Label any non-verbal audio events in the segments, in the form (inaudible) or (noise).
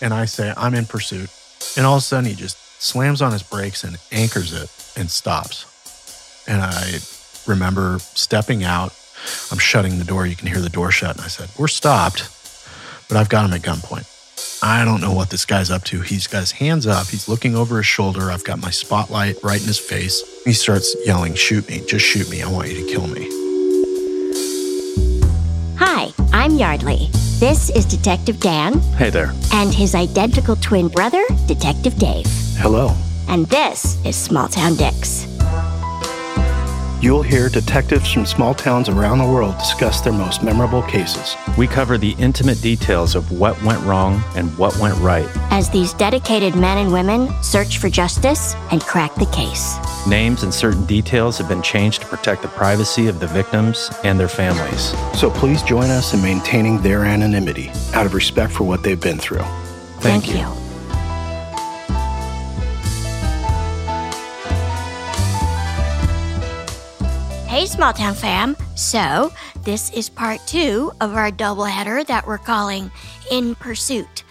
And I say, I'm in pursuit. And all of a sudden, he just slams on his brakes and anchors it and stops. And I remember stepping out. I'm shutting the door. You can hear the door shut. And I said, We're stopped, but I've got him at gunpoint. I don't know what this guy's up to. He's got his hands up. He's looking over his shoulder. I've got my spotlight right in his face. He starts yelling, Shoot me. Just shoot me. I want you to kill me. Hi, I'm Yardley. This is Detective Dan Hey there. and his identical twin brother, Detective Dave. Hello. And this is Small Town Dicks. You'll hear detectives from small towns around the world discuss their most memorable cases. We cover the intimate details of what went wrong and what went right. As these dedicated men and women search for justice and crack the case. Names and certain details have been changed to protect the privacy of the victims and their families. So please join us in maintaining their anonymity out of respect for what they've been through. Thank, you. Hey, Small Town fam. So, this is part two of our doubleheader that we're calling In Pursuit.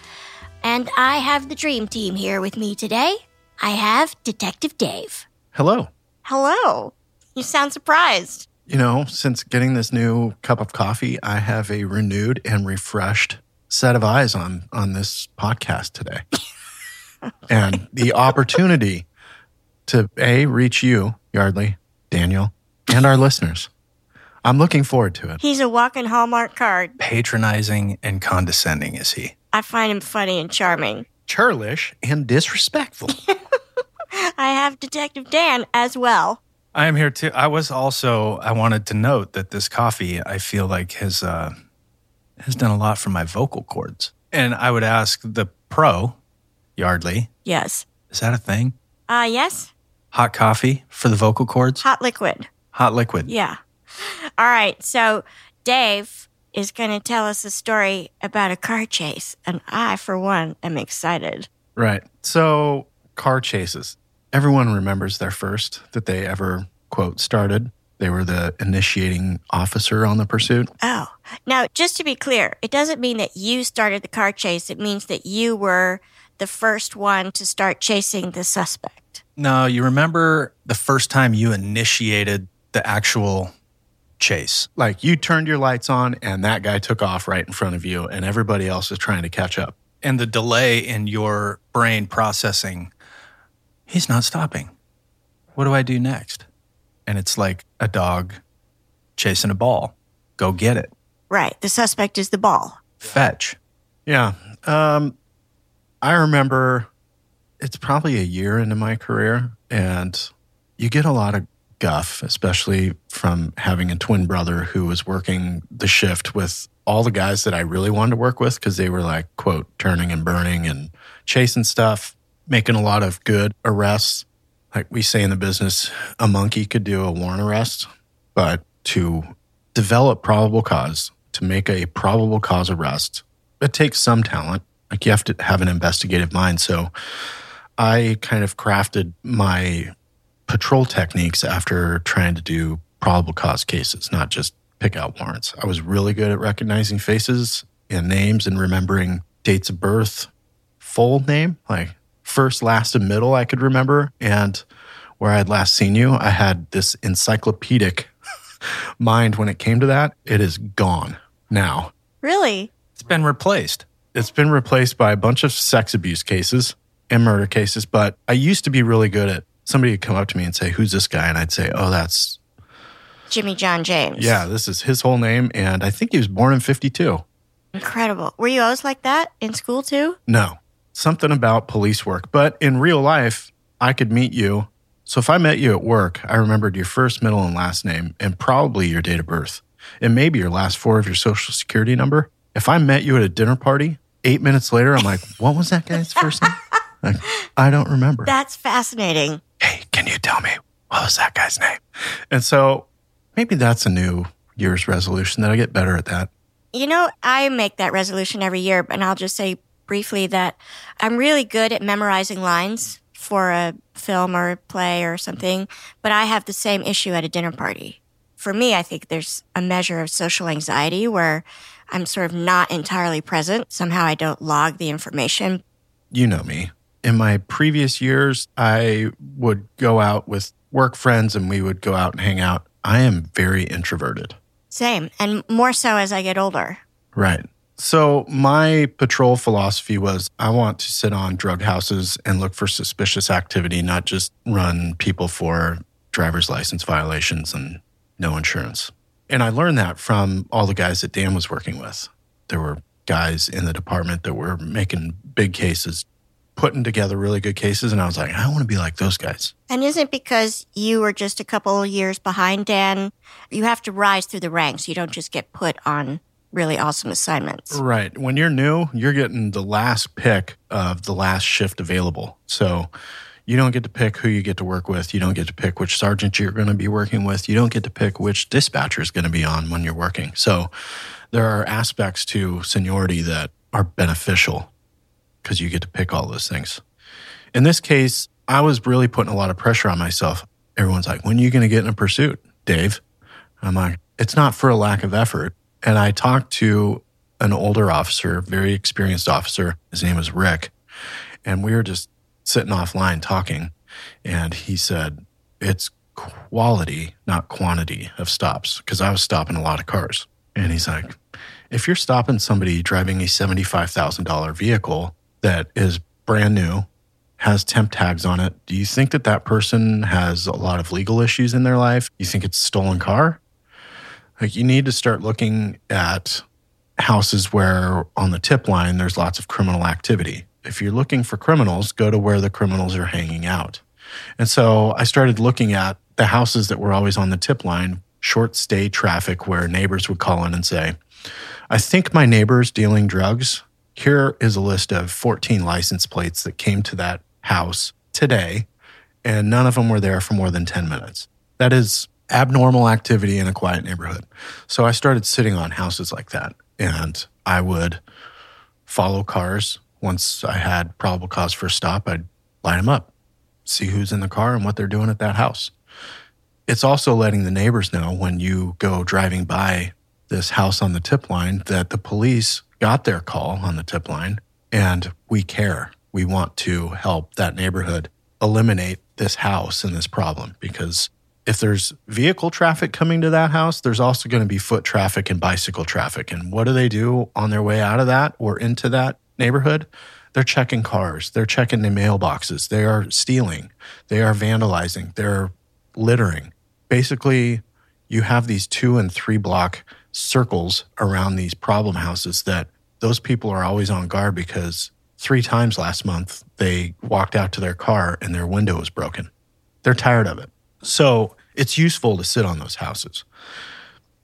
And I have the dream team here with me today. I have Detective Dave. Hello. Hello. You sound surprised. You know, since getting this new cup of coffee, I have a renewed and refreshed set of eyes on on this podcast today. (laughs) and the opportunity to A reach you, Yardley, Daniel, and our listeners. I'm looking forward to it. He's a walking Hallmark card. Patronizing and condescending is he? I find him funny and charming. Churlish and disrespectful. (laughs) I have Detective Dan as well. I am here too. I was also. I wanted to note that this coffee, I feel like has uh, has done a lot for my vocal cords. And I would ask the pro, Yardley, Yes. is that a thing? Uh, yes. Hot coffee for the vocal cords? Hot liquid. Hot liquid. Yeah. All right. So Dave is going to tell us a story about a car chase. And I, for one, am excited. right. So, car chases. Everyone remembers their first that they ever, quote, started. They were the initiating officer on the pursuit. Oh. Now, just to be clear, it doesn't mean that you started the car chase. It means that you were the first one to start chasing the suspect. No, you remember the first time you initiated the actual chase? Like you turned your lights on and that guy took off right in front of you, and everybody else is trying to catch up. and the delay in your brain processing, he's not stopping. What do I do next? And it's like a dog chasing a ball. Go get it. Right. The suspect is the ball. Fetch. Yeah. Um, I remember it's probably a year into my career, and you get a lot of guff, especially from having a twin brother who was working the shift with all the guys that I really wanted to work with because they were like, quote, turning and burning and chasing stuff, making a lot of good arrests. Like we say in the business, a monkey could do a warrant arrest, but to develop probable cause, to make a probable cause arrest, it takes some talent. Like you have to have an investigative mind. So I kind of crafted my patrol techniques after trying to do probable cause cases, not just pick out warrants. I was really good at recognizing faces and names and remembering dates of birth, full name, like first, last, and middle, I could remember. And where I had last seen you, I had this encyclopedic (laughs) mind when it came to that. It is gone now. Really? It's been replaced. It's been replaced by a bunch of sex abuse cases and murder cases. But I used to be really good at somebody would come up to me and say, Who's this guy? And I'd say, Oh, that's, Jimmy John James. yeah, this is his whole name. And I think he was born in 52. Incredible. Were you always like that in school too? No, something about police work. But in real life, I could meet you. So if I met you at work, I remembered your first, middle, and last name and probably your date of birth and maybe your last four of your social security number. If I met you at a dinner party, eight minutes later, I'm like, what was that guy's first name? (laughs) Like, I don't remember. That's fascinating. You tell me what was that guy's name? And so maybe that's a new year's resolution that I get better at that. You know, I make that resolution every year, and I'll just say briefly that I'm really good at memorizing lines for a film or a play or something, but I have the same issue at a dinner party. For me, I think there's a measure of social anxiety where I'm sort of not entirely present. Somehow I don't log the information. you know me. In my previous years, I would go out with work friends and we would go out and hang out. I am very introverted. Same, and more so as I get older. Right. So, my patrol philosophy was I want to sit on drug houses and look for suspicious activity, not just run people for driver's license violations and no insurance. And I learned that from all the guys that Dan was working with. There were guys in the department that were making big cases, putting together really good cases. And I was like, I want to be like those guys. And isn't it because you were just a couple of years behind Dan? You have to rise through the ranks. You don't just get put on really awesome assignments. Right. When you're new, you're getting the last pick of the last shift available. So you don't get to pick who you get to work with. You don't get to pick which sergeant you're going to be working with. You don't get to pick which dispatcher is going to be on when you're working. So there are aspects to seniority that are beneficial because you get to pick all those things. In this case, I was really putting a lot of pressure on myself. Everyone's like, when are you going to get in a pursuit, Dave? I'm like, it's not for a lack of effort. And I talked to an older officer, very experienced officer. His name was Rick. And we were just sitting offline talking. And he said, it's quality, not quantity of stops, because I was stopping a lot of cars. And he's like, if you're stopping somebody driving a $75,000 vehicle that is brand new, has temp tags on it, do you think that that person has a lot of legal issues in their life? You think it's a stolen car? Like you need to start looking at houses where on the tip line there's lots of criminal activity. If you're looking for criminals, go to where the criminals are hanging out. And so I started looking at the houses that were always on the tip line, short stay traffic where neighbors would call in and say, I think my neighbor's dealing drugs. Here is a list of 14 license plates that came to that house today, and none of them were there for more than 10 minutes. That is abnormal activity in a quiet neighborhood. So I started sitting on houses like that, and I would follow cars. Once I had probable cause for a stop, I'd line them up, see who's in the car and what they're doing at that house. It's also letting the neighbors know when you go driving by this house on the tip line that the police got their call on the tip line and we care. We want to help that neighborhood eliminate this house and this problem because if there's vehicle traffic coming to that house, there's also going to be foot traffic and bicycle traffic. And what do they do on their way out of that or into that neighborhood? They're checking cars, they're checking the mailboxes, they are stealing, they are vandalizing, they're littering. Basically, you have these two and three block circles around these problem houses that those people are always on guard because three times last month they walked out to their car and their window was broken. They're tired of it. So it's useful to sit on those houses.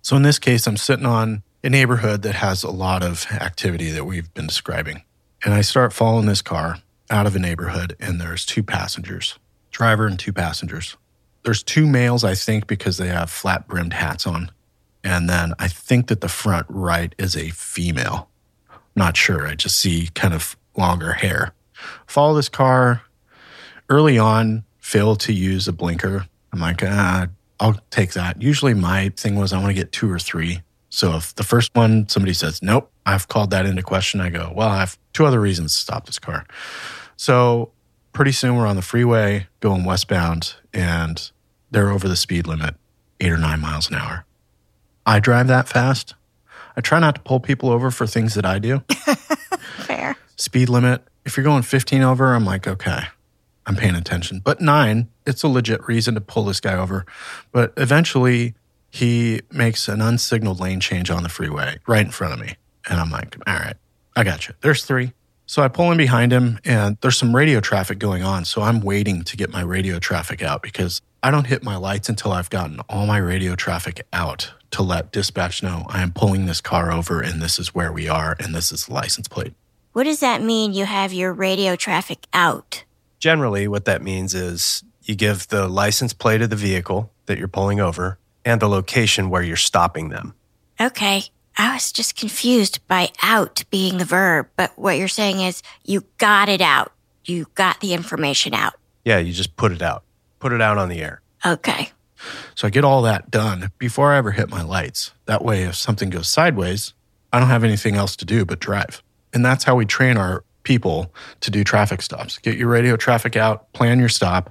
So in this case, I'm sitting on a neighborhood that has a lot of activity that we've been describing. And I start following this car out of a neighborhood, and there's two passengers, driver and two passengers. There's two males, I think, because they have flat brimmed hats on. And then I think that the front right is a female. Not sure. I just see kind of longer hair. Follow this car. Early on, failed to use a blinker. I'm like, ah, I'll take that. Usually my thing was I want to get two or three. So if the first one somebody says nope, I've called that into question. I go, well, I have two other reasons to stop this car. So pretty soon we're on the freeway going westbound and they're over the speed limit, eight or nine miles an hour. I drive that fast. I try not to pull people over for things that I do. (laughs) Fair. Speed limit, if you're going 15 over, I'm like, okay, I'm paying attention. But nine, it's a legit reason to pull this guy over. But eventually, he makes an unsignaled lane change on the freeway right in front of me. And I'm like, all right, I got you. There's three. So I pull in behind him, and there's some radio traffic going on. So I'm waiting to get my radio traffic out because I don't hit my lights until I've gotten all my radio traffic out to let dispatch know I am pulling this car over and this is where we are and this is the license plate. What does that mean you have your radio traffic out? Generally, what that means is you give the license plate of the vehicle that you're pulling over and the location where you're stopping them. Okay. I was just confused by out being the verb, but what you're saying is you got it out. You got the information out. Yeah, you just put it out. Put it out on the air. Okay. So I get all that done before I ever hit my lights. That way, if something goes sideways, I don't have anything else to do but drive. And that's how we train our people to do traffic stops. Get your radio traffic out, plan your stop.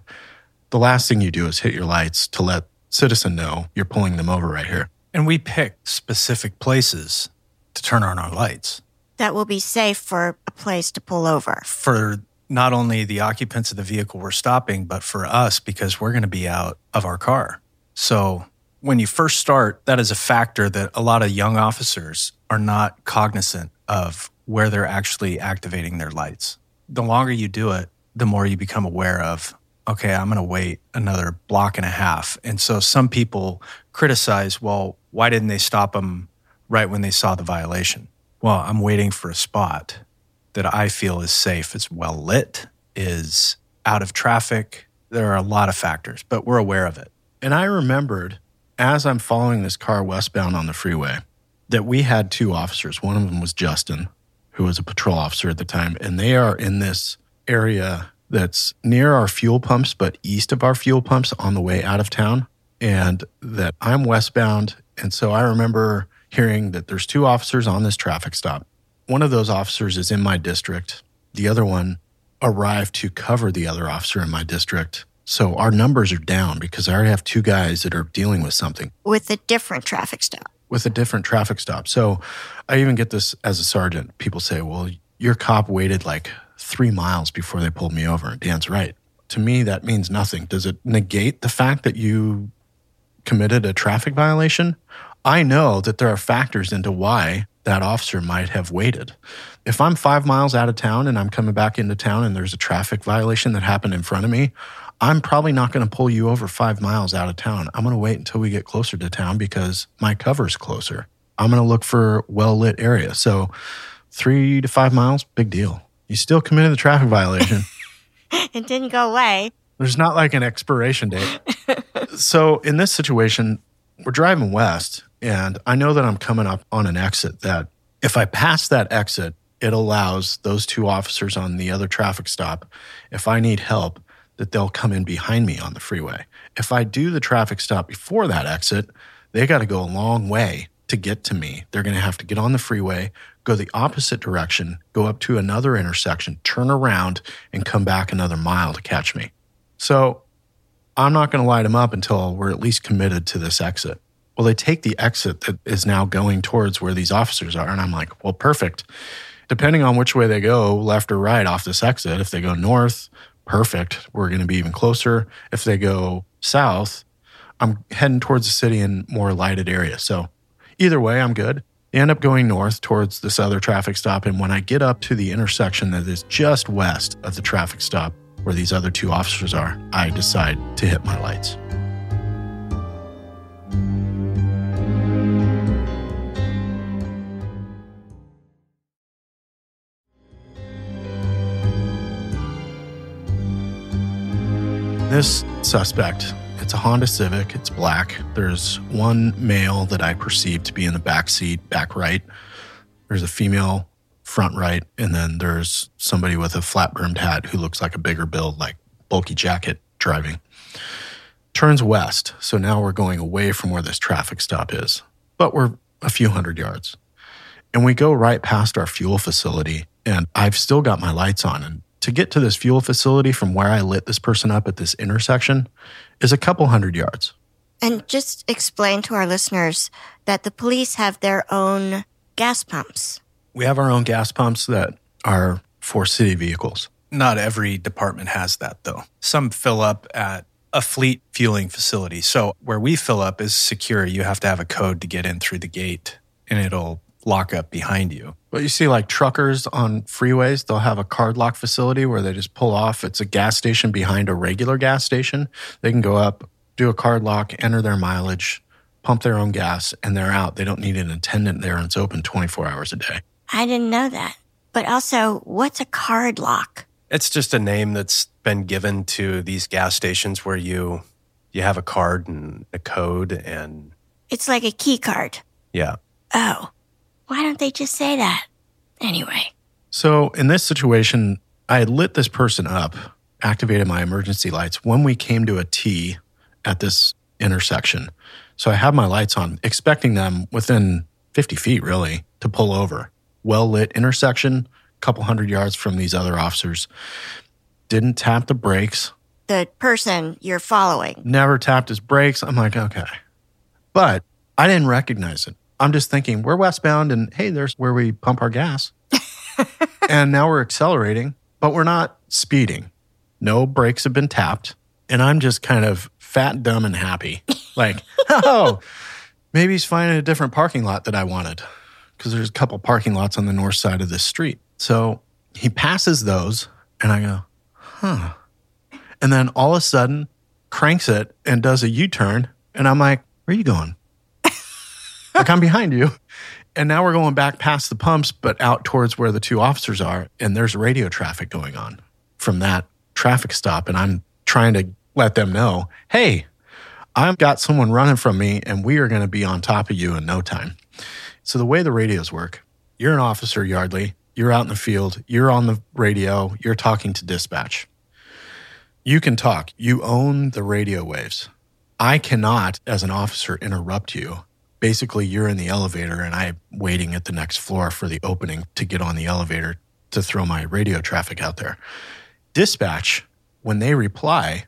The last thing you do is hit your lights to let citizen know you're pulling them over right here. And we pick specific places to turn on our lights That will be safe for a place to pull over. for not only the occupants of the vehicle we're stopping, but for us because we're going to be out of our car. So when you first start, that is a factor that a lot of young officers are not cognizant of where they're actually activating their lights. The longer you do it, the more you become aware of, okay, I'm going to wait another block and a half. And so some people criticize, well, why didn't they stop them right when they saw the violation? Well, I'm waiting for a spot that I feel is safe, is well lit, is out of traffic. There are a lot of factors, but we're aware of it. And I remembered as I'm following this car westbound on the freeway that we had two officers. One of them was Justin, who was a patrol officer at the time, and they are in this area that's near our fuel pumps, but east of our fuel pumps on the way out of town. And that I'm westbound. And so I remember hearing that there's two officers on this traffic stop. One of those officers is in my district, the other one arrived to cover the other officer in my district. So our numbers are down because I already have two guys that are dealing with something With a different traffic stop. with a different traffic stop. So I even get this as a sergeant. People say, well, your cop waited like three miles before they pulled me over. And Dan's right. To me, that means nothing. Does it negate the fact that you committed a traffic violation? I know that there are factors into why that officer might have waited. If I'm five miles out of town and I'm coming back into town and there's a traffic violation that happened in front of me, I'm probably not going to pull you over five miles out of town. I'm going to wait until we get closer to town because my cover's closer. I'm going to look for well lit area. So three to five miles, big deal. You still committed the traffic violation. (laughs) It didn't go away. There's not like an expiration date. (laughs) so in this situation, we're driving west, and I know that I'm coming up on an exit that if I pass that exit, it allows those two officers on the other traffic stop, if I need help, that they'll come in behind me on the freeway. If I do the traffic stop before that exit, they got to go a long way to get to me. They're going to have to get on the freeway, go the opposite direction, go up to another intersection, turn around, and come back another mile to catch me. So I'm not going to light them up until we're at least committed to this exit. Well, they take the exit that is now going towards where these officers are. And I'm like, well, perfect. Depending on which way they go, left or right off this exit, if they go north, perfect. We're going to be even closer. If they go south, I'm heading towards the city in more lighted area. So either way, I'm good. End up going north towards this other traffic stop. And when I get up to the intersection that is just west of the traffic stop where these other two officers are, I decide to hit my lights. This suspect, it's a Honda Civic, it's black. There's one male that I perceive to be in the back seat, back right. There's a female front right, and then there's somebody with a flat brimmed hat who looks like a bigger build, like bulky jacket driving. Turns west, so now we're going away from where this traffic stop is, but we're a few hundred yards. And we go right past our fuel facility, and I've still got my lights on. And to get to this fuel facility from where I lit this person up at this intersection is a couple hundred yards. And just explain to our listeners that the police have their own gas pumps. We have our own gas pumps that are for city vehicles. Not every department has that, though. Some fill up at a fleet fueling facility. So where we fill up is secure. You have to have a code to get in through the gate and it'll lock up behind you. But you see, like truckers on freeways, they'll have a card lock facility where they just pull off. It's a gas station behind a regular gas station. They can go up, do a card lock, enter their mileage, pump their own gas, and they're out. They don't need an attendant there, and it's open 24 hours a day. I didn't know that. But also, what's a card lock? It's just a name that's been given to these gas stations where you you have a card and a code and It's like a key card. yeah. Oh, why don't they just say that? Anyway, So in this situation, I had lit this person up, activated my emergency lights when we came to a T at this intersection. So I had my lights on, expecting them within 50 feet, really, to pull over. Well lit intersection, a couple hundred yards from these other officers. Didn't tap the brakes, the person you're following. never tapped his brakes. I'm like, okay. But I didn't recognize it. I'm just thinking, we're westbound and hey, there's where we pump our gas. (laughs) and now we're accelerating, but we're not speeding. No brakes have been tapped. And I'm just kind of fat, dumb, and happy. Like, (laughs) oh, maybe he's finding a different parking lot that I wanted because there's a couple parking lots on the north side of this street. So he passes those, and I go, huh. And then all of a sudden, cranks it and does a U turn. And I'm like, where are you going? (laughs) like, I'm behind you. And now we're going back past the pumps, but out towards where the two officers are. And there's radio traffic going on from that traffic stop. And I'm trying to let them know hey, I've got someone running from me, and we are going to be on top of you in no time. So, the way the radios work, you're an officer, Yardley. You're out in the field. You're on the radio. You're talking to dispatch. You can talk. You own the radio waves. I cannot, as an officer, interrupt you. Basically, you're in the elevator and I'm waiting at the next floor for the opening to get on the elevator to throw my radio traffic out there. Dispatch, when they reply,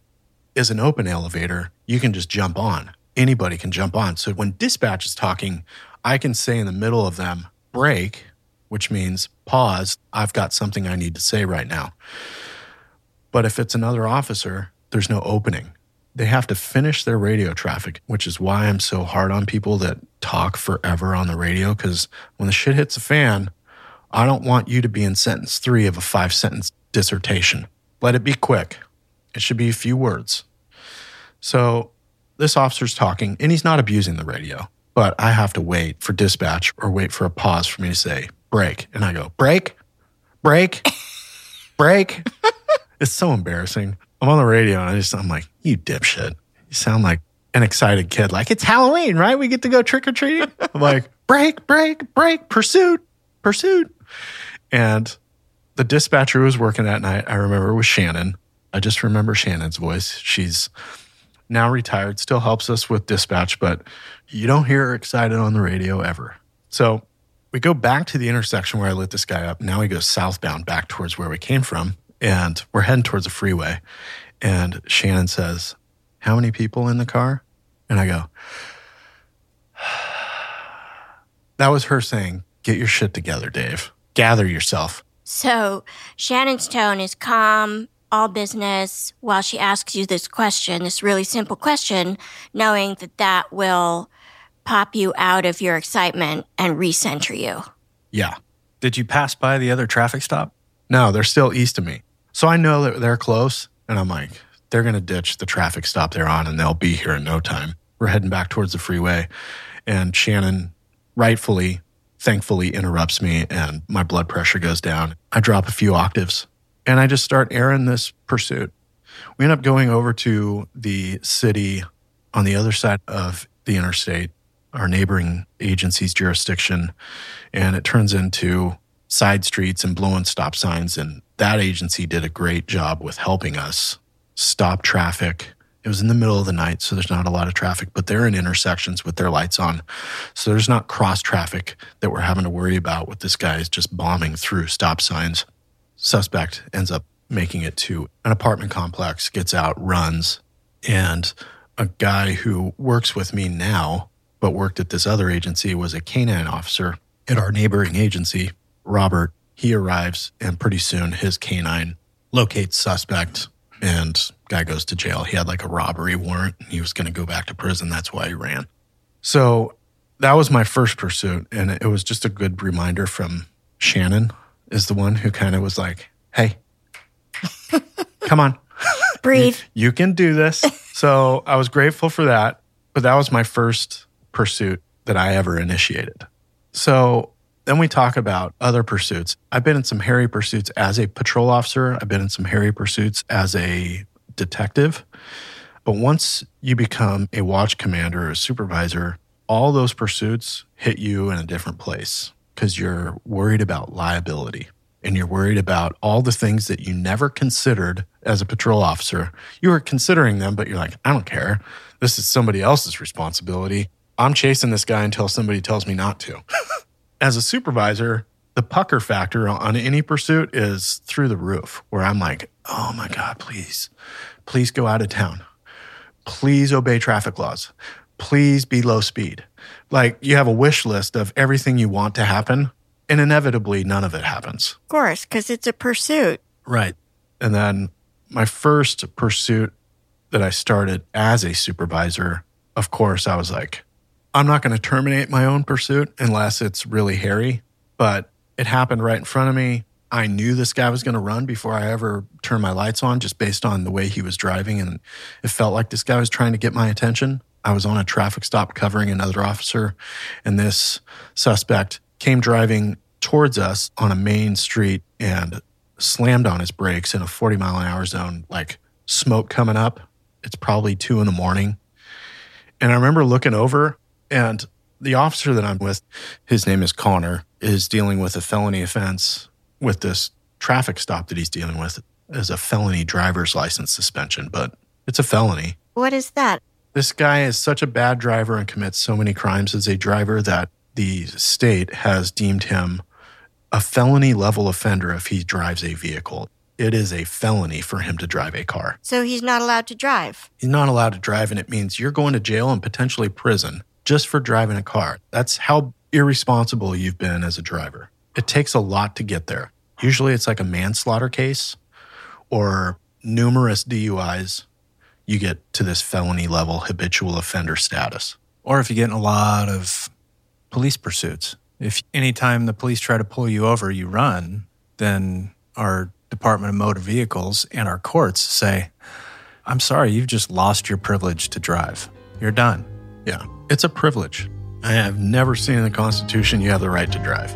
is an open elevator. You can just jump on. Anybody can jump on. So when dispatch is talking, I can say in the middle of them, break, which means pause. I've got something I need to say right now. But if it's another officer, there's no opening. They have to finish their radio traffic, which is why I'm so hard on people that talk forever on the radio. Because when the shit hits the fan, I don't want you to be in sentence three of a five sentence dissertation. Let it be quick. It should be a few words. So this officer's talking, and he's not abusing the radio, but I have to wait for dispatch or wait for a pause for me to say break. And I go, break, break, (laughs) break. (laughs) it's so embarrassing. I'm on the radio and I just, I'm like, you dipshit. You sound like an excited kid. Like, it's Halloween, right? We get to go trick or treating. (laughs) I'm like, break, break, break, pursuit, pursuit. And the dispatcher who was working that night, I remember was Shannon. I just remember Shannon's voice. She's now retired, still helps us with dispatch, but you don't hear her excited on the radio ever. So we go back to the intersection where I lit this guy up. Now he goes southbound back towards where we came from, and we're heading towards a freeway. And Shannon says, How many people in the car? And I go, That was her saying, Get your shit together, Dave. Gather yourself. So Shannon's tone is calm, all business, while she asks you this question, this really simple question, knowing that that will pop you out of your excitement and recenter you. Yeah. Did you pass by the other traffic stop? No, they're still east of me. So I know that they're close. And I'm like, they're going to ditch the traffic stop they're on and they'll be here in no time. We're heading back towards the freeway. And Shannon rightfully, thankfully interrupts me and my blood pressure goes down. I drop a few octaves and I just start airing this pursuit. We end up going over to the city on the other side of the interstate, our neighboring agency's jurisdiction. And it turns into side streets and blowing stop signs. And that agency did a great job with helping us stop traffic It was in the middle of the night, so there's not a lot of traffic, but they're in intersections with their lights on. So there's not cross traffic that we're having to worry about with this guy is just bombing through stop signs. Suspect ends up making it to an apartment complex, gets out, runs, and a guy who works with me now, but worked at this other agency, was a canine officer at our neighboring agency, Robert. He arrives, and pretty soon his canine locates suspect, and guy goes to jail. He had like a robbery warrant, and he was going to go back to prison. That's why he ran. So that was my first pursuit, and it was just a good reminder from Shannon, is the one who kind of was like, "Hey, come on." (laughs) Breathe. you can do this. so I was grateful for that. But that was my first pursuit that I ever initiated. So then we talk about other pursuits. I've been in some hairy pursuits as a patrol officer, I've been in some hairy pursuits as a detective. But once you become a watch commander or a supervisor, all those pursuits hit you in a different place because you're worried about liability and you're worried about all the things that you never considered as a patrol officer. You were considering them, but you're like, I don't care. This is somebody else's responsibility. I'm chasing this guy until somebody tells me not to. (laughs) as a supervisor, the pucker factor on any pursuit is through the roof, where I'm like, oh my God, please, please go out of town. Please obey traffic laws. Please be low speed. Like you have a wish list of everything you want to happen, and inevitably, none of it happens. Of course, because it's a pursuit. Right. And then my first pursuit that I started as a supervisor, of course, I was like, I'm not going to terminate my own pursuit unless it's really hairy. But it happened right in front of me. I knew this guy was going to run before I ever turned my lights on, just based on the way he was driving. And it felt like this guy was trying to get my attention. I was on a traffic stop covering another officer, and this suspect came driving towards us on a main street and slammed on his brakes in a 40 mile an hour zone, like smoke coming up. It's probably two in the morning. And I remember looking over, and the officer that I'm with, his name is Connor, is dealing with a felony offense with this traffic stop that he's dealing with as a felony driver's license suspension, but it's a felony. What is that? This guy is such a bad driver and commits so many crimes as a driver that the state has deemed him a felony level offender if he drives a vehicle. It is a felony for him to drive a car. So he's not allowed to drive. He's not allowed to drive, and it means you're going to jail and potentially prison just for driving a car. That's how irresponsible you've been as a driver. It takes a lot to get there. Usually it's like a manslaughter case or numerous DUIs. You get to this felony level habitual offender status. Or if you get in a lot of police pursuits. If anytime the police try to pull you over, you run, then our Department of Motor Vehicles and our courts say, I'm sorry, you've just lost your privilege to drive. You're done. Yeah, it's a privilege. I have never seen in the Constitution you have the right to drive.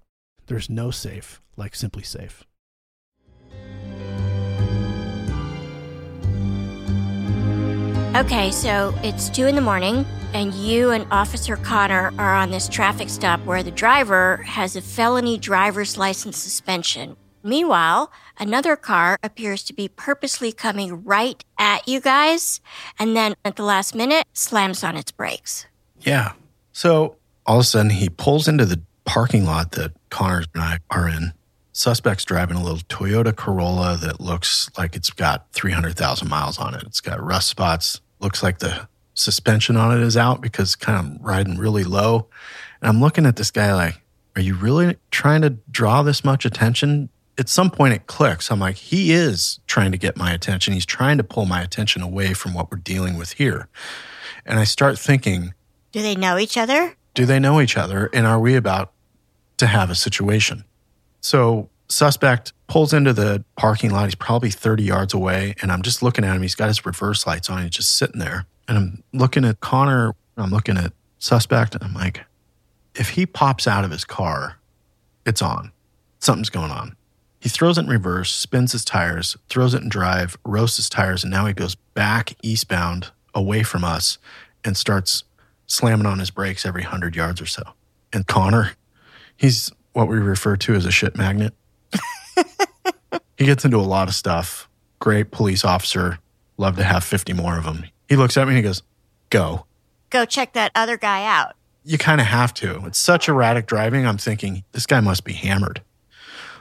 There's no safe like SimpliSafe. Okay, so it's two in the morning, and you and Officer Connor are on this traffic stop where the driver has a felony driver's license suspension. Meanwhile, another car appears to be purposely coming right at you guys, and then at the last minute slams on its brakes. Yeah. So all of a sudden, he pulls into the parking lot that Connor and I are in. Suspect's driving a little Toyota Corolla that looks like it's got 300,000 miles on it. It's got rust spots. Looks like the suspension on it is out because kind of riding really low. And I'm looking at this guy like, are you really trying to draw this much attention? At some point, it clicks. I'm like, he is trying to get my attention. He's trying to pull my attention away from what we're dealing with here. And I start thinking, Do they know each other? do they know each other? And are we about to have a situation? So, suspect pulls into the parking lot. He's probably 30 yards away. And I'm just looking at him. He's got his reverse lights on. He's just sitting there. And I'm looking at Connor. I'm looking at suspect. And I'm like, if he pops out of his car, it's on. Something's going on. He throws it in reverse, spins his tires, throws it in drive, roasts his tires, and now he goes back eastbound away from us and starts slamming on his brakes every 100 yards or so. And Connor, he's what we refer to as a shit magnet. (laughs) he gets into a lot of stuff. Great police officer. Love to have 50 more of them. He looks at me and he goes, Go. Go check that other guy out. You kind of have to. It's such erratic driving. I'm thinking, this guy must be hammered.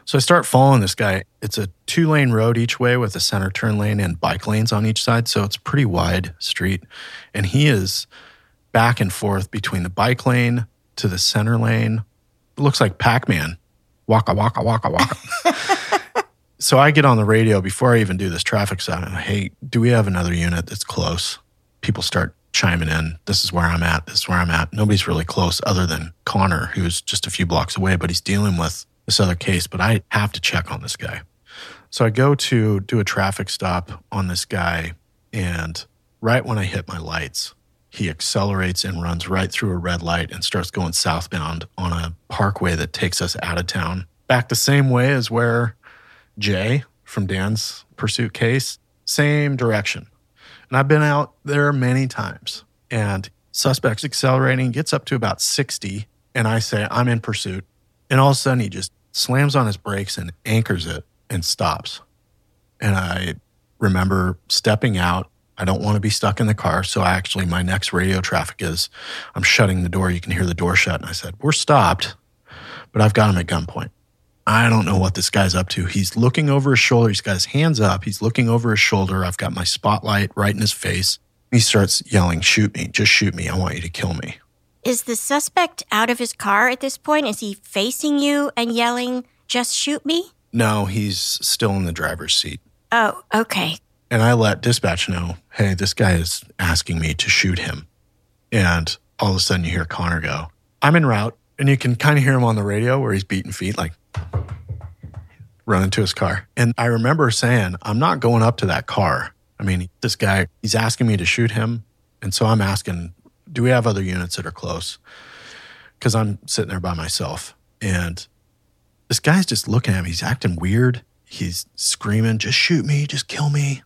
So I start following this guy. It's a two lane road each way with a center turn lane and bike lanes on each side. So it's a pretty wide street. And he is back and forth between the bike lane to the center lane. It looks like Pac Man. Waka, waka, waka, waka. (laughs) so I get on the radio before I even do this traffic stop. And hey, do we have another unit that's close? People start chiming in. This is where I'm at. This is where I'm at. Nobody's really close other than Connor, who's just a few blocks away, but he's dealing with this other case. But I have to check on this guy. So I go to do a traffic stop on this guy. And right when I hit my lights, he accelerates and runs right through a red light and starts going southbound on a parkway that takes us out of town. Back the same way as where Jay from Dan's pursuit case, same direction. And I've been out there many times. And suspect's accelerating, gets up to about 60. And I say, I'm in pursuit. And all of a sudden, he just slams on his brakes and anchors it and stops. And I remember stepping out. I don't want to be stuck in the car. So I actually, my next radio traffic is I'm shutting the door. You can hear the door shut. And I said, We're stopped, but I've got him at gunpoint. I don't know what this guy's up to. He's looking over his shoulder. He's got his hands up. He's looking over his shoulder. I've got my spotlight right in his face. He starts yelling, Shoot me. Just shoot me. I want you to kill me. Is the suspect out of his car at this point? Is he facing you and yelling, just shoot me? No, he's still in the driver's seat. Oh, okay. And I let dispatch know, hey, this guy is asking me to shoot him. And all of a sudden you hear Connor go, I'm en route. And you can kind of hear him on the radio where he's beating feet, like running to his car. And I remember saying, I'm not going up to that car. I mean, this guy, he's asking me to shoot him. And so I'm asking, do we have other units that are close? Because I'm sitting there by myself. And this guy's just looking at me. He's acting weird. He's screaming, just shoot me, just kill me.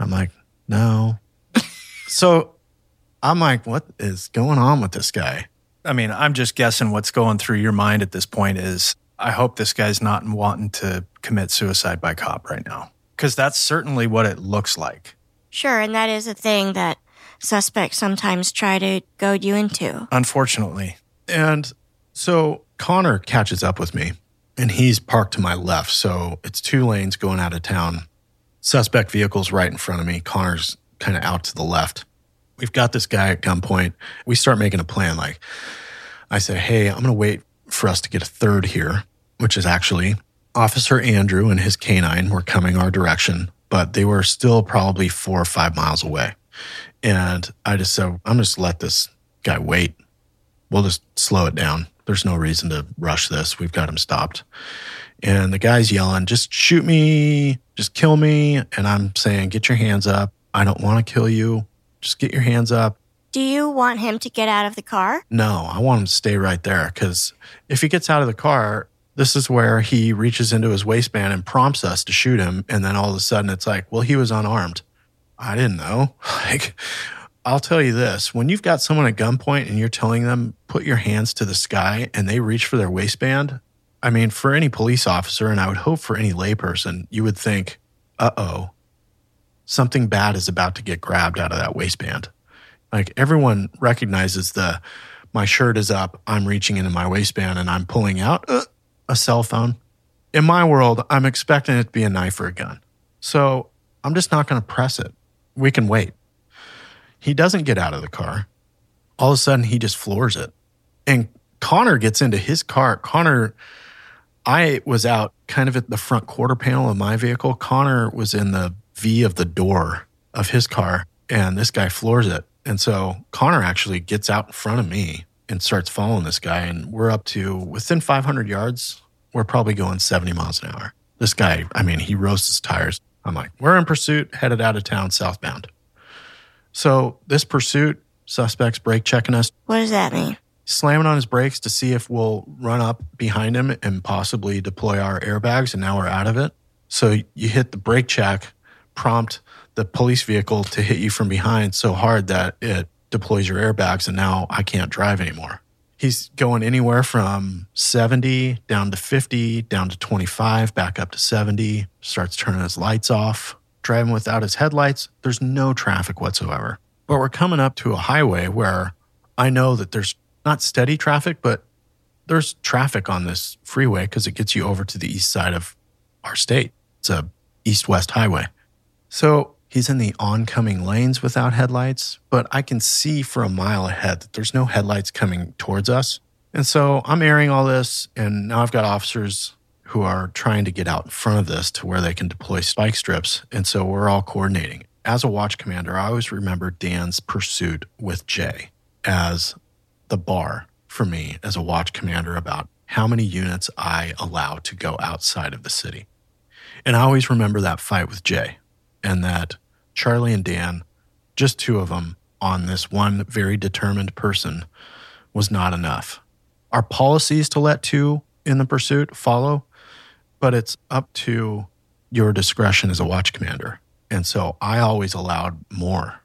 I'm like, no. (laughs) so I'm like, what is going on with this guy? I mean, I'm just guessing what's going through your mind at this point is I hope this guy's not wanting to commit suicide by cop right now. Because that's certainly what it looks like. Sure, and that is a thing that suspects sometimes try to goad you into. Unfortunately. And so Connor catches up with me and he's parked to my left. So it's two lanes going out of town. Suspect vehicle's right in front of me. Connor's kind of out to the left. We've got this guy at gunpoint. We start making a plan. Like, I say, hey, I'm going to wait for us to get a third here, which is actually Officer Andrew and his canine were coming our direction, but they were still probably four or five miles away. And I just said, I'm just let this guy wait. We'll just slow it down. There's no reason to rush this. We've got him stopped. And the guy's yelling, just shoot me, just kill me. And I'm saying, get your hands up. I don't want to kill you. Just get your hands up. Do you want him to get out of the car? No, I want him to stay right there because if he gets out of the car, this is where he reaches into his waistband and prompts us to shoot him. And then all of a sudden it's like, well, he was unarmed. I didn't know. (laughs) Like, I'll tell you this when you've got someone at gunpoint and you're telling them, put your hands to the sky and they reach for their waistband, I mean, for any police officer, and I would hope for any layperson, you would think, uh oh, something bad is about to get grabbed out of that waistband. Like everyone recognizes the, my shirt is up, I'm reaching into my waistband and I'm pulling out uh, a cell phone. In my world, I'm expecting it to be a knife or a gun. So I'm just not going to press it. We can wait. He doesn't get out of the car. All of a sudden, he just floors it. And Connor gets into his car. Connor, I was out kind of at the front quarter panel of my vehicle. Connor was in the V of the door of his car, and this guy floors it. And so Connor actually gets out in front of me and starts following this guy. And we're up to within 500 yards. We're probably going 70 miles an hour. This guy, I mean, he roasts his tires. I'm like, we're in pursuit, headed out of town southbound. So this pursuit, suspects brake checking us. What does that mean? Slamming on his brakes to see if we'll run up behind him and possibly deploy our airbags, and now we're out of it. So you hit the brake check, prompt the police vehicle to hit you from behind so hard that it deploys your airbags, and now I can't drive anymore. He's going anywhere from 70 down to 50, down to 25, back up to 70, starts turning his lights off, driving without his headlights. There's no traffic whatsoever. But we're coming up to a highway where I know that there's not steady traffic, but there's traffic on this freeway because it gets you over to the east side of our state. It's a east west highway. So he's in the oncoming lanes without headlights, but I can see for a mile ahead that there's no headlights coming towards us. And so I'm airing all this, and now I've got officers who are trying to get out in front of this to where they can deploy spike strips. And so we're all coordinating. As a watch commander, I always remember Dan's pursuit with Jay as the bar for me as a watch commander about how many units I allow to go outside of the city. And I always remember that fight with Jay and that Charlie and Dan, just two of them on this one very determined person, was not enough. Our policies to let two in the pursuit follow, but it's up to your discretion as a watch commander. And so I always allowed more.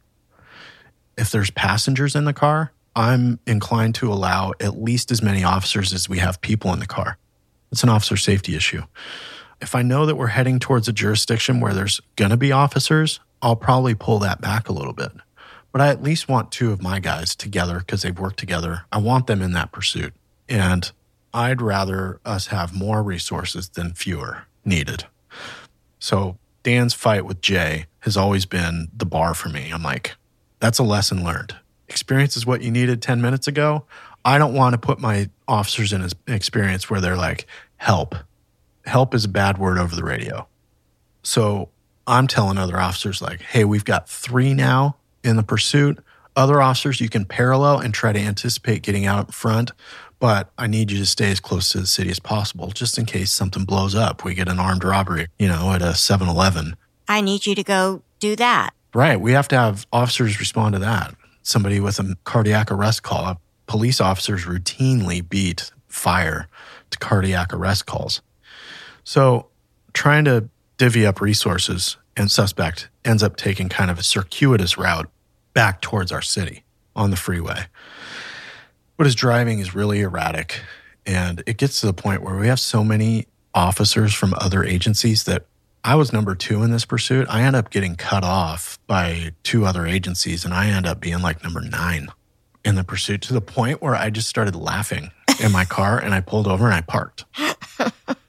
If there's passengers in the car, I'm inclined to allow at least as many officers as we have people in the car. It's an officer safety issue. If I know that we're heading towards a jurisdiction where there's going to be officers, I'll probably pull that back a little bit. But I at least want two of my guys together because they've worked together. I want them in that pursuit. And I'd rather us have more resources than fewer needed. So Dan's fight with Jay has always been the bar for me. I'm like, that's a lesson learned. Experience is what you needed 10 minutes ago. I don't want to put my officers in an experience where they're like, help. Help is a bad word over the radio. So I'm telling other officers, like, hey, we've got three now in the pursuit. Other officers, you can parallel and try to anticipate getting out in front, but I need you to stay as close to the city as possible just in case something blows up. We get an armed robbery, you know, at a 7 Eleven. I need you to go do that. Right. We have to have officers respond to that. Somebody with a cardiac arrest call. Police officers routinely beat fire to cardiac arrest calls. So, trying to divvy up resources and suspect ends up taking kind of a circuitous route back towards our city on the freeway. What is driving is really erratic. And it gets to the point where we have so many officers from other agencies that I was number two in this pursuit. I end up getting cut off by two other agencies, and I end up being like number nine in the pursuit to the point where I just started laughing in my car and I pulled over and I parked (laughs)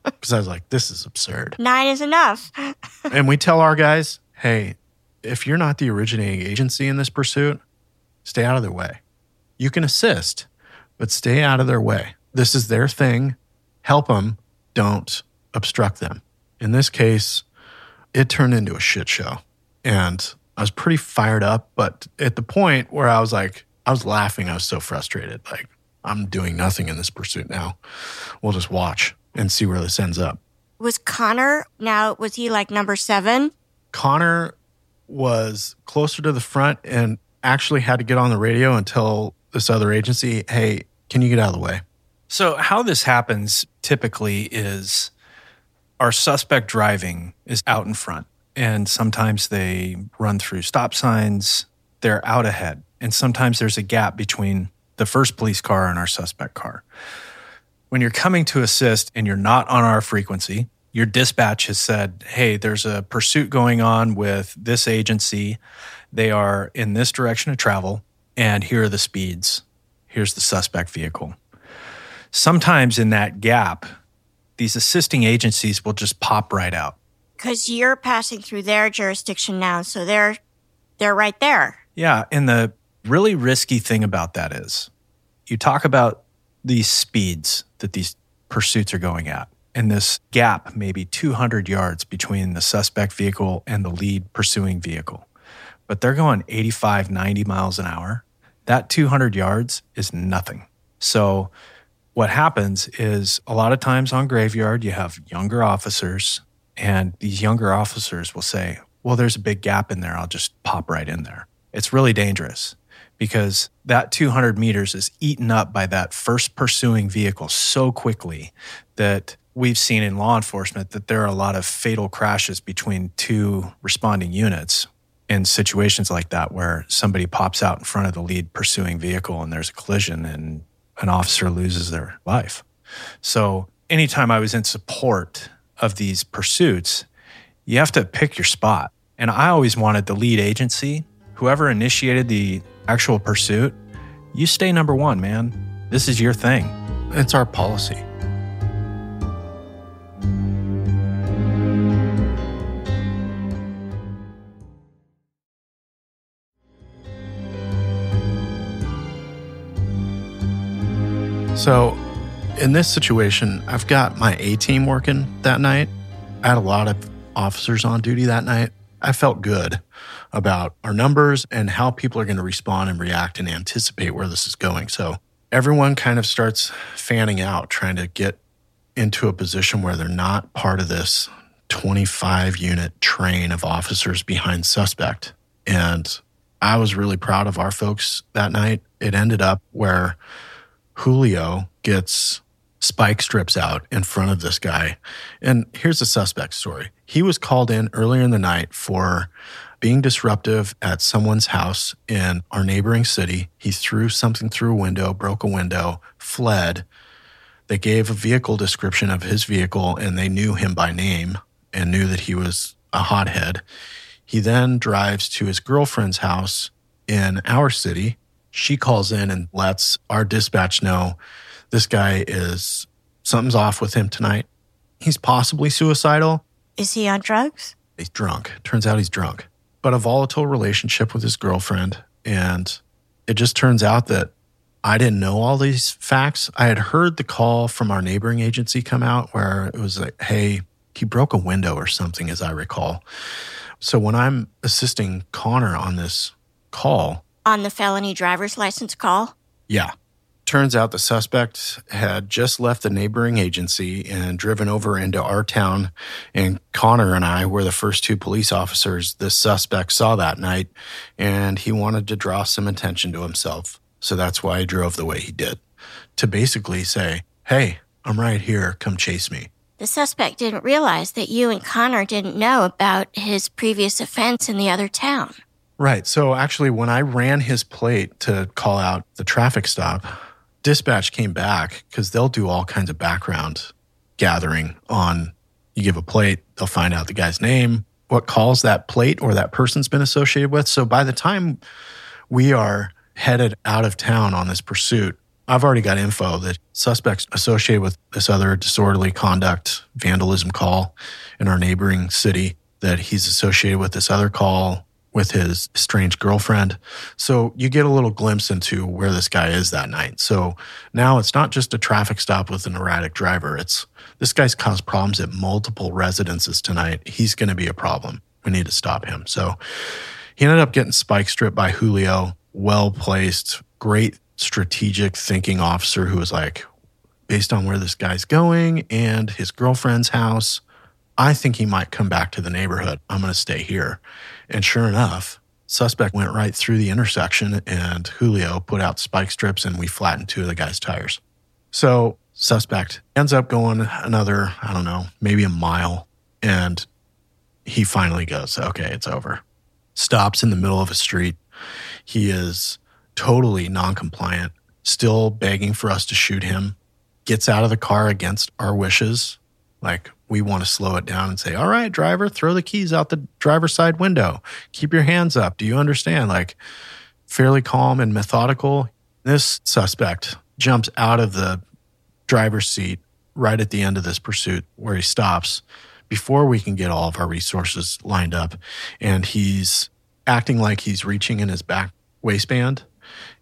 because I was like, this is absurd. Nine is enough. (laughs) and we tell our guys, hey, if you're not the originating agency in this pursuit, stay out of their way. You can assist, but stay out of their way. This is their thing. Help them. Don't obstruct them. In this case, it turned into a shit show. And I was pretty fired up, but at the point where I was like, I was laughing. I was so frustrated. Like, I'm doing nothing in this pursuit now. We'll just watch and see where this ends up. Was Connor now, was he like number seven? Connor was closer to the front and actually had to get on the radio and tell this other agency, hey, can you get out of the way? So, how this happens typically is our suspect driving is out in front, and sometimes they run through stop signs, they're out ahead, and sometimes there's a gap between the first police car and our suspect car. When you're coming to assist and you're not on our frequency, your dispatch has said, hey, there's a pursuit going on with this agency. They are in this direction of travel, and here are the speeds. Here's the suspect vehicle. Sometimes in that gap, these assisting agencies will just pop right out. Because you're passing through their jurisdiction now, so they're they're right there. Yeah, and the really risky thing about that is you talk about these speeds that these pursuits are going at and this gap maybe 200 yards between the suspect vehicle and the lead pursuing vehicle but they're going 85 90 miles an hour that 200 yards is nothing so what happens is a lot of times on graveyard you have younger officers and these younger officers will say well there's a big gap in there. I'll just pop right in there. It's really dangerous because that 200 meters is eaten up by that first pursuing vehicle so quickly that we've seen in law enforcement that there are a lot of fatal crashes between two responding units in situations like that where somebody pops out in front of the lead pursuing vehicle and there's a collision and an officer loses their life. So, anytime I was in support of these pursuits, you have to pick your spot. And I always wanted the lead agency, whoever initiated the actual pursuit, you stay number one, man. This is your thing. It's our policy. So, in this situation, I've got my A team working that night. I had a lot of officers on duty that night. I felt good about our numbers and how people are going to respond and react and anticipate where this is going. So, everyone kind of starts fanning out, trying to get into a position where they're not part of this 25 unit train of officers behind suspect. And I was really proud of our folks that night. It ended up where Julio gets spike strips out in front of this guy. And here's the suspect story. He was called in earlier in the night for being disruptive at someone's house in our neighboring city. He threw something through a window, broke a window, fled. They gave a vehicle description of his vehicle and they knew him by name and knew that he was a hothead. He then drives to his girlfriend's house in our city she calls in and lets our dispatch know this guy is something's off with him tonight. He's possibly suicidal. Is he on drugs? He's drunk. Turns out he's drunk, but a volatile relationship with his girlfriend. And it just turns out that I didn't know all these facts. I had heard the call from our neighboring agency come out where it was like, hey, he broke a window or something, as I recall. So when I'm assisting Connor on this call, On the felony driver's license call? yeah. Turns out the suspect had just left the neighboring agency and driven over into our town. And Connor and I were the first two police officers the suspect saw that night. And he wanted to draw some attention to himself. So that's why he drove the way he did to basically say, Hey, I'm right here. Come chase me. The suspect didn't realize that you and Connor didn't know about his previous offense in the other town. Right. So actually, when I ran his plate to call out the traffic stop, dispatch came back because they'll do all kinds of background gathering on you give a plate, they'll find out the guy's name, what calls that plate or that person's been associated with. So by the time we are headed out of town on this pursuit, I've already got info that suspects associated with this other disorderly conduct vandalism call in our neighboring city, that he's associated with this other call with his strange girlfriend. So you get a little glimpse into where this guy is that night. So now it's not just a traffic stop with an erratic driver. It's this guy's caused problems at multiple residences tonight. He's going to be a problem. We need to stop him. So he ended up getting spike stripped by Julio, well placed, great strategic thinking officer who was like, based on where this guy's going and his girlfriend's house, I think he might come back to the neighborhood. I'm going to stay here. And sure enough, suspect went right through the intersection and Julio put out spike strips and we flattened two of the guy's tires. So suspect ends up going another, I don't know, maybe a mile. And he finally goes, okay, it's over. Stops in the middle of a street. He is totally non-compliant, still begging for us to shoot him, gets out of the car against our wishes. Like we want to slow it down and say, all right, driver, throw the keys out the driver's side window. Keep your hands up. Do you understand? Like fairly calm and methodical. This suspect jumps out of the driver's seat right at the end of this pursuit where he stops before we can get all of our resources lined up. And he's acting like he's reaching in his back waistband.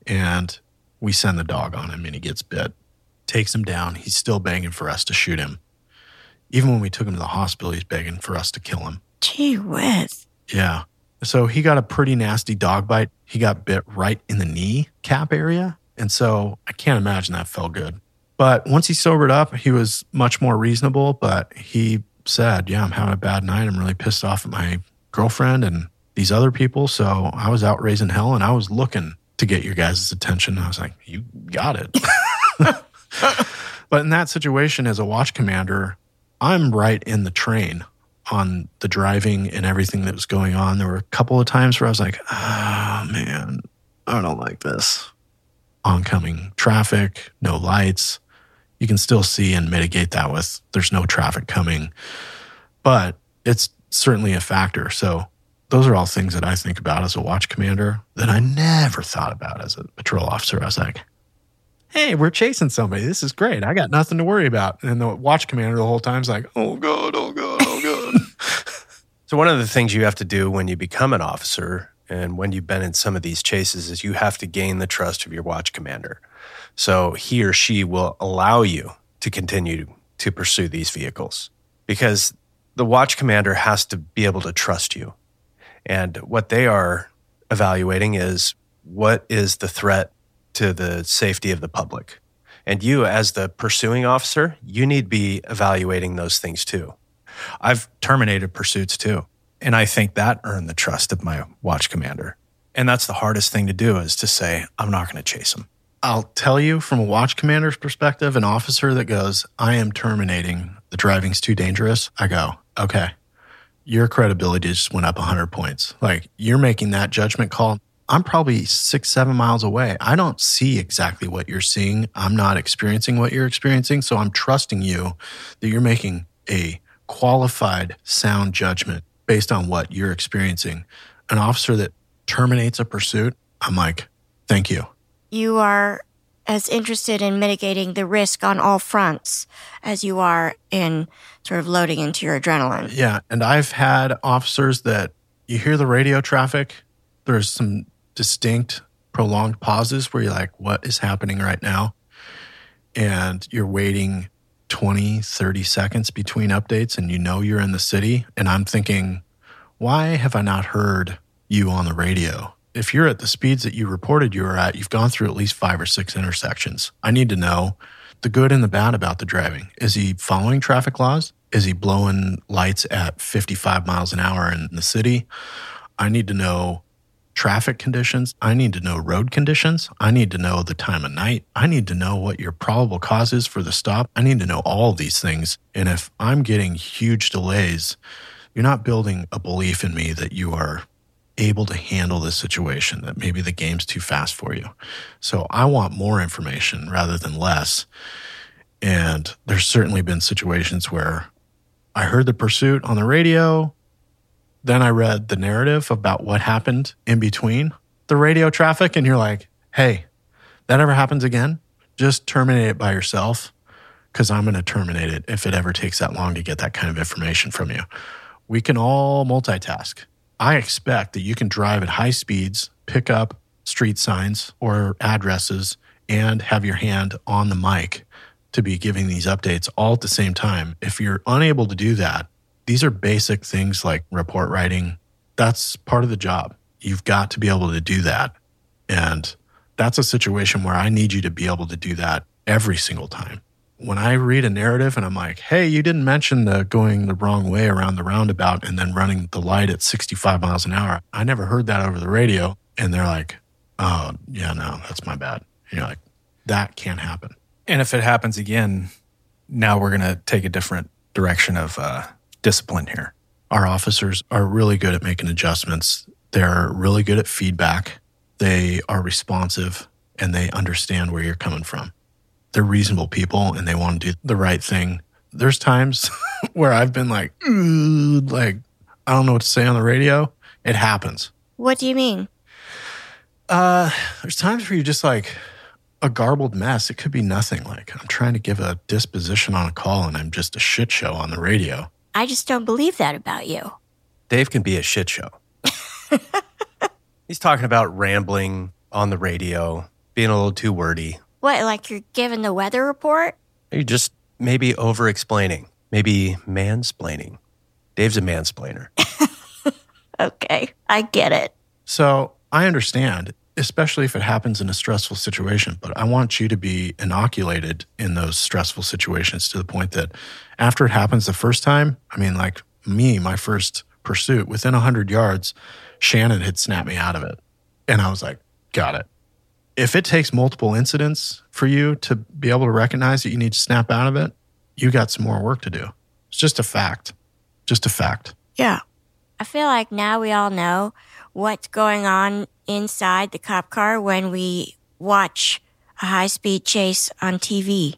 And we send the dog on him and he gets bit. Takes him down. He's still banging for us to shoot him. Even when we took him to the hospital, he's begging for us to kill him. Gee whiz. Yeah. So he got a pretty nasty dog bite. He got bit right in the knee cap area. And so I can't imagine that felt good. But once he sobered up, he was much more reasonable. But he said, Yeah, I'm having a bad night. I'm really pissed off at my girlfriend and these other people. So I was out raising hell and I was looking to get your guys' attention. I was like, You got it. (laughs) but in that situation, as a watch commander, I'm right in the train on the driving and everything that was going on. There were a couple of times where I was like, oh man, I don't like this. Oncoming traffic, no lights. You can still see and mitigate that with there's no traffic coming, but it's certainly a factor. So those are all things that I think about as a watch commander that I never thought about as a patrol officer. I was like, hey, we're chasing somebody. This is great. I got nothing to worry about. And the watch commander the whole time is like, oh God, oh God, oh God. (laughs) So, one of the things you have to do when you become an officer and when you've been in some of these chases is you have to gain the trust of your watch commander. So, he or she will allow you to continue to pursue these vehicles because the watch commander has to be able to trust you. And what they are evaluating is what is the threat to the safety of the public. And you, as the pursuing officer, you need to be evaluating those things too. I've terminated pursuits too. And I think that earned the trust of my watch commander. And that's the hardest thing to do is to say, I'm not going to chase him. I'll tell you from a watch commander's perspective, an officer that goes, I am terminating, the driving's too dangerous. I go, okay, your credibility just went up 100 points. Like you're making that judgment call. I'm probably six, seven miles away. I don't see exactly what you're seeing. I'm not experiencing what you're experiencing. So I'm trusting you that you're making a qualified, sound judgment based on what you're experiencing. An officer that terminates a pursuit, I'm like, thank you. You are as interested in mitigating the risk on all fronts as you are in sort of loading into your adrenaline. Yeah. And I've had officers that you hear the radio traffic, there's some distinct, prolonged pauses where you're like, what is happening right now? And you're waiting 20, 30 seconds between updates and you know you're in the city. And I'm thinking, why have I not heard you on the radio? If you're at the speeds that you reported you were at, you've gone through at least five or six intersections. I need to know the good and the bad about the driving. Is he following traffic laws? Is he blowing lights at 55 miles an hour in the city? I need to know traffic conditions. I need to know road conditions. I need to know the time of night. I need to know what your probable cause is for the stop. I need to know all these things. And if I'm getting huge delays, you're not building a belief in me that you are able to handle this situation, that maybe the game's too fast for you. So I want more information rather than less. And there's certainly been situations where I heard the pursuit on the radio. Then I read the narrative about what happened in between the radio traffic. And you're like, hey, that ever happens again, just terminate it by yourself because I'm going to terminate it if it ever takes that long to get that kind of information from you. We can all multitask. I expect that you can drive at high speeds, pick up street signs or addresses, and have your hand on the mic to be giving these updates all at the same time. If you're unable to do that, these are basic things like report writing. That's part of the job. You've got to be able to do that. And that's a situation where I need you to be able to do that every single time. When I read a narrative and I'm like, hey, you didn't mention the going the wrong way around the roundabout and then running the light at 65 miles an hour. I never heard that over the radio. And they're like, oh, yeah, no, that's my bad. And you're like, that can't happen. And if it happens again, now we're going to take a different direction of uh, discipline here. Our officers are really good at making adjustments. They're really good at feedback. They are responsive and they understand where you're coming from. They're reasonable people and they want to do the right thing. There's times (laughs) where I've been like, "Ooh," like, I don't know what to say on the radio. It happens. What do you mean? Uh, there's times where you're just like a garbled mess. It could be nothing. Like I'm trying to give a disposition on a call and I'm just a shit show on the radio. I just don't believe that about you. Dave can be a shit show. (laughs) He's talking about rambling on the radio, being a little too wordy. What, like you're giving the weather report? You're just maybe over explaining, maybe mansplaining. Dave's a mansplainer. (laughs) Okay, I get it. So I understand, especially if it happens in a stressful situation, but I want you to be inoculated in those stressful situations to the point that after it happens the first time, I mean, like me, my first pursuit, within 100 yards, Shannon had snapped me out of it. And I was like, got it. If it takes multiple incidents for you to be able to recognize that you need to snap out of it, you got some more work to do. It's just a fact. Just a fact. Yeah. I feel like now we all know what's going on inside the cop car when we watch a high speed chase on TV.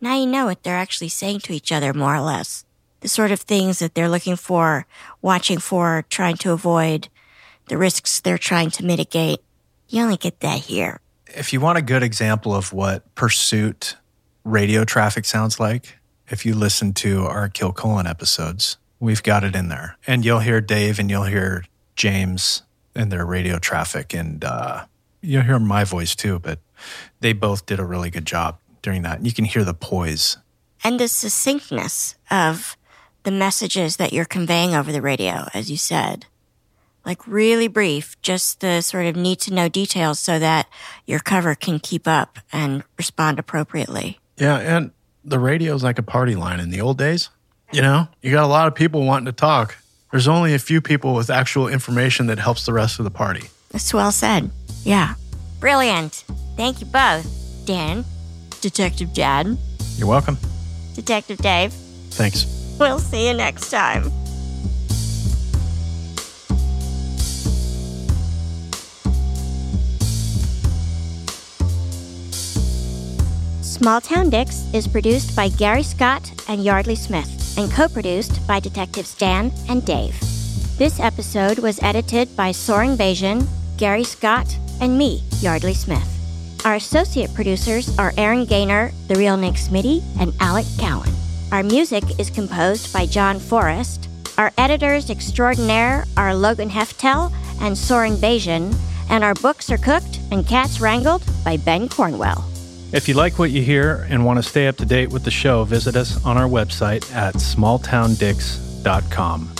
Now you know what they're actually saying to each other, more or less. The sort of things that they're looking for, watching for, trying to avoid, the risks they're trying to mitigate. You only get that here. If you want a good example of what pursuit radio traffic sounds like, if you listen to our Kilcullen episodes, we've got it in there. And you'll hear Dave and you'll hear James in their radio traffic. And uh, you'll hear my voice too, but they both did a really good job during that. And you can hear the poise. And the succinctness of the messages that you're conveying over the radio, as you said. Like really brief, just the sort of need to know details so that your cover can keep up and respond appropriately. Yeah. And the radio is like a party line in the old days. You know, you got a lot of people wanting to talk. There's only a few people with actual information that helps the rest of the party. That's well said. Yeah. Brilliant. Thank you both, Dan, Detective Dad, You're welcome. Detective Dave. Thanks. We'll see you next time. Small Town Dicks is produced by Gary Scott and Yeardley Smith and co produced by Detectives Dan and Dave. This episode was edited by Soren Bajan, Gary Scott, and me, Yeardley Smith. Our associate producers are Aaron Gaynor, The Real Nick Smitty, and Alec Cowan. Our music is composed by John Forrest. Our editors extraordinaire are Logan Heftel and Soren Bajan, and our books are cooked and cats wrangled by Ben Cornwell. If you like what you hear and want to stay up to date with the show, visit us on our website at smalltowndicks.com.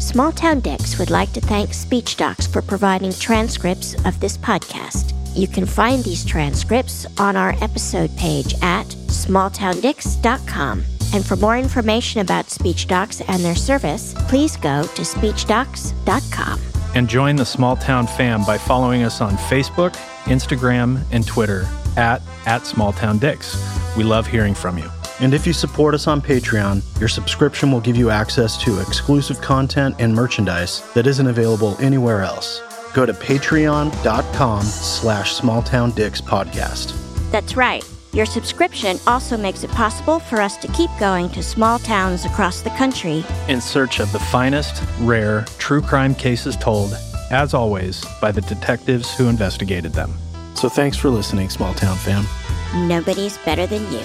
Small Town Dicks would like to thank Speech Docs for providing transcripts of this podcast. You can find these transcripts on our episode page at smalltowndicks.com. And for more information about Speech Docs and their service, please go to speechdocs.com. And join the Small Town fam by following us on Facebook, Instagram, and Twitter at, at Small Town Dicks. We love hearing from you. And if you support us on Patreon, your subscription will give you access to exclusive content and merchandise that isn't available anywhere else. Go to patreon.com slash smalltowndicks podcast. That's right. Your subscription also makes it possible for us to keep going to small towns across the country in search of the finest, rare, true crime cases told, as always, by the detectives who investigated them. So thanks for listening, Small Town fam. Nobody's better than you.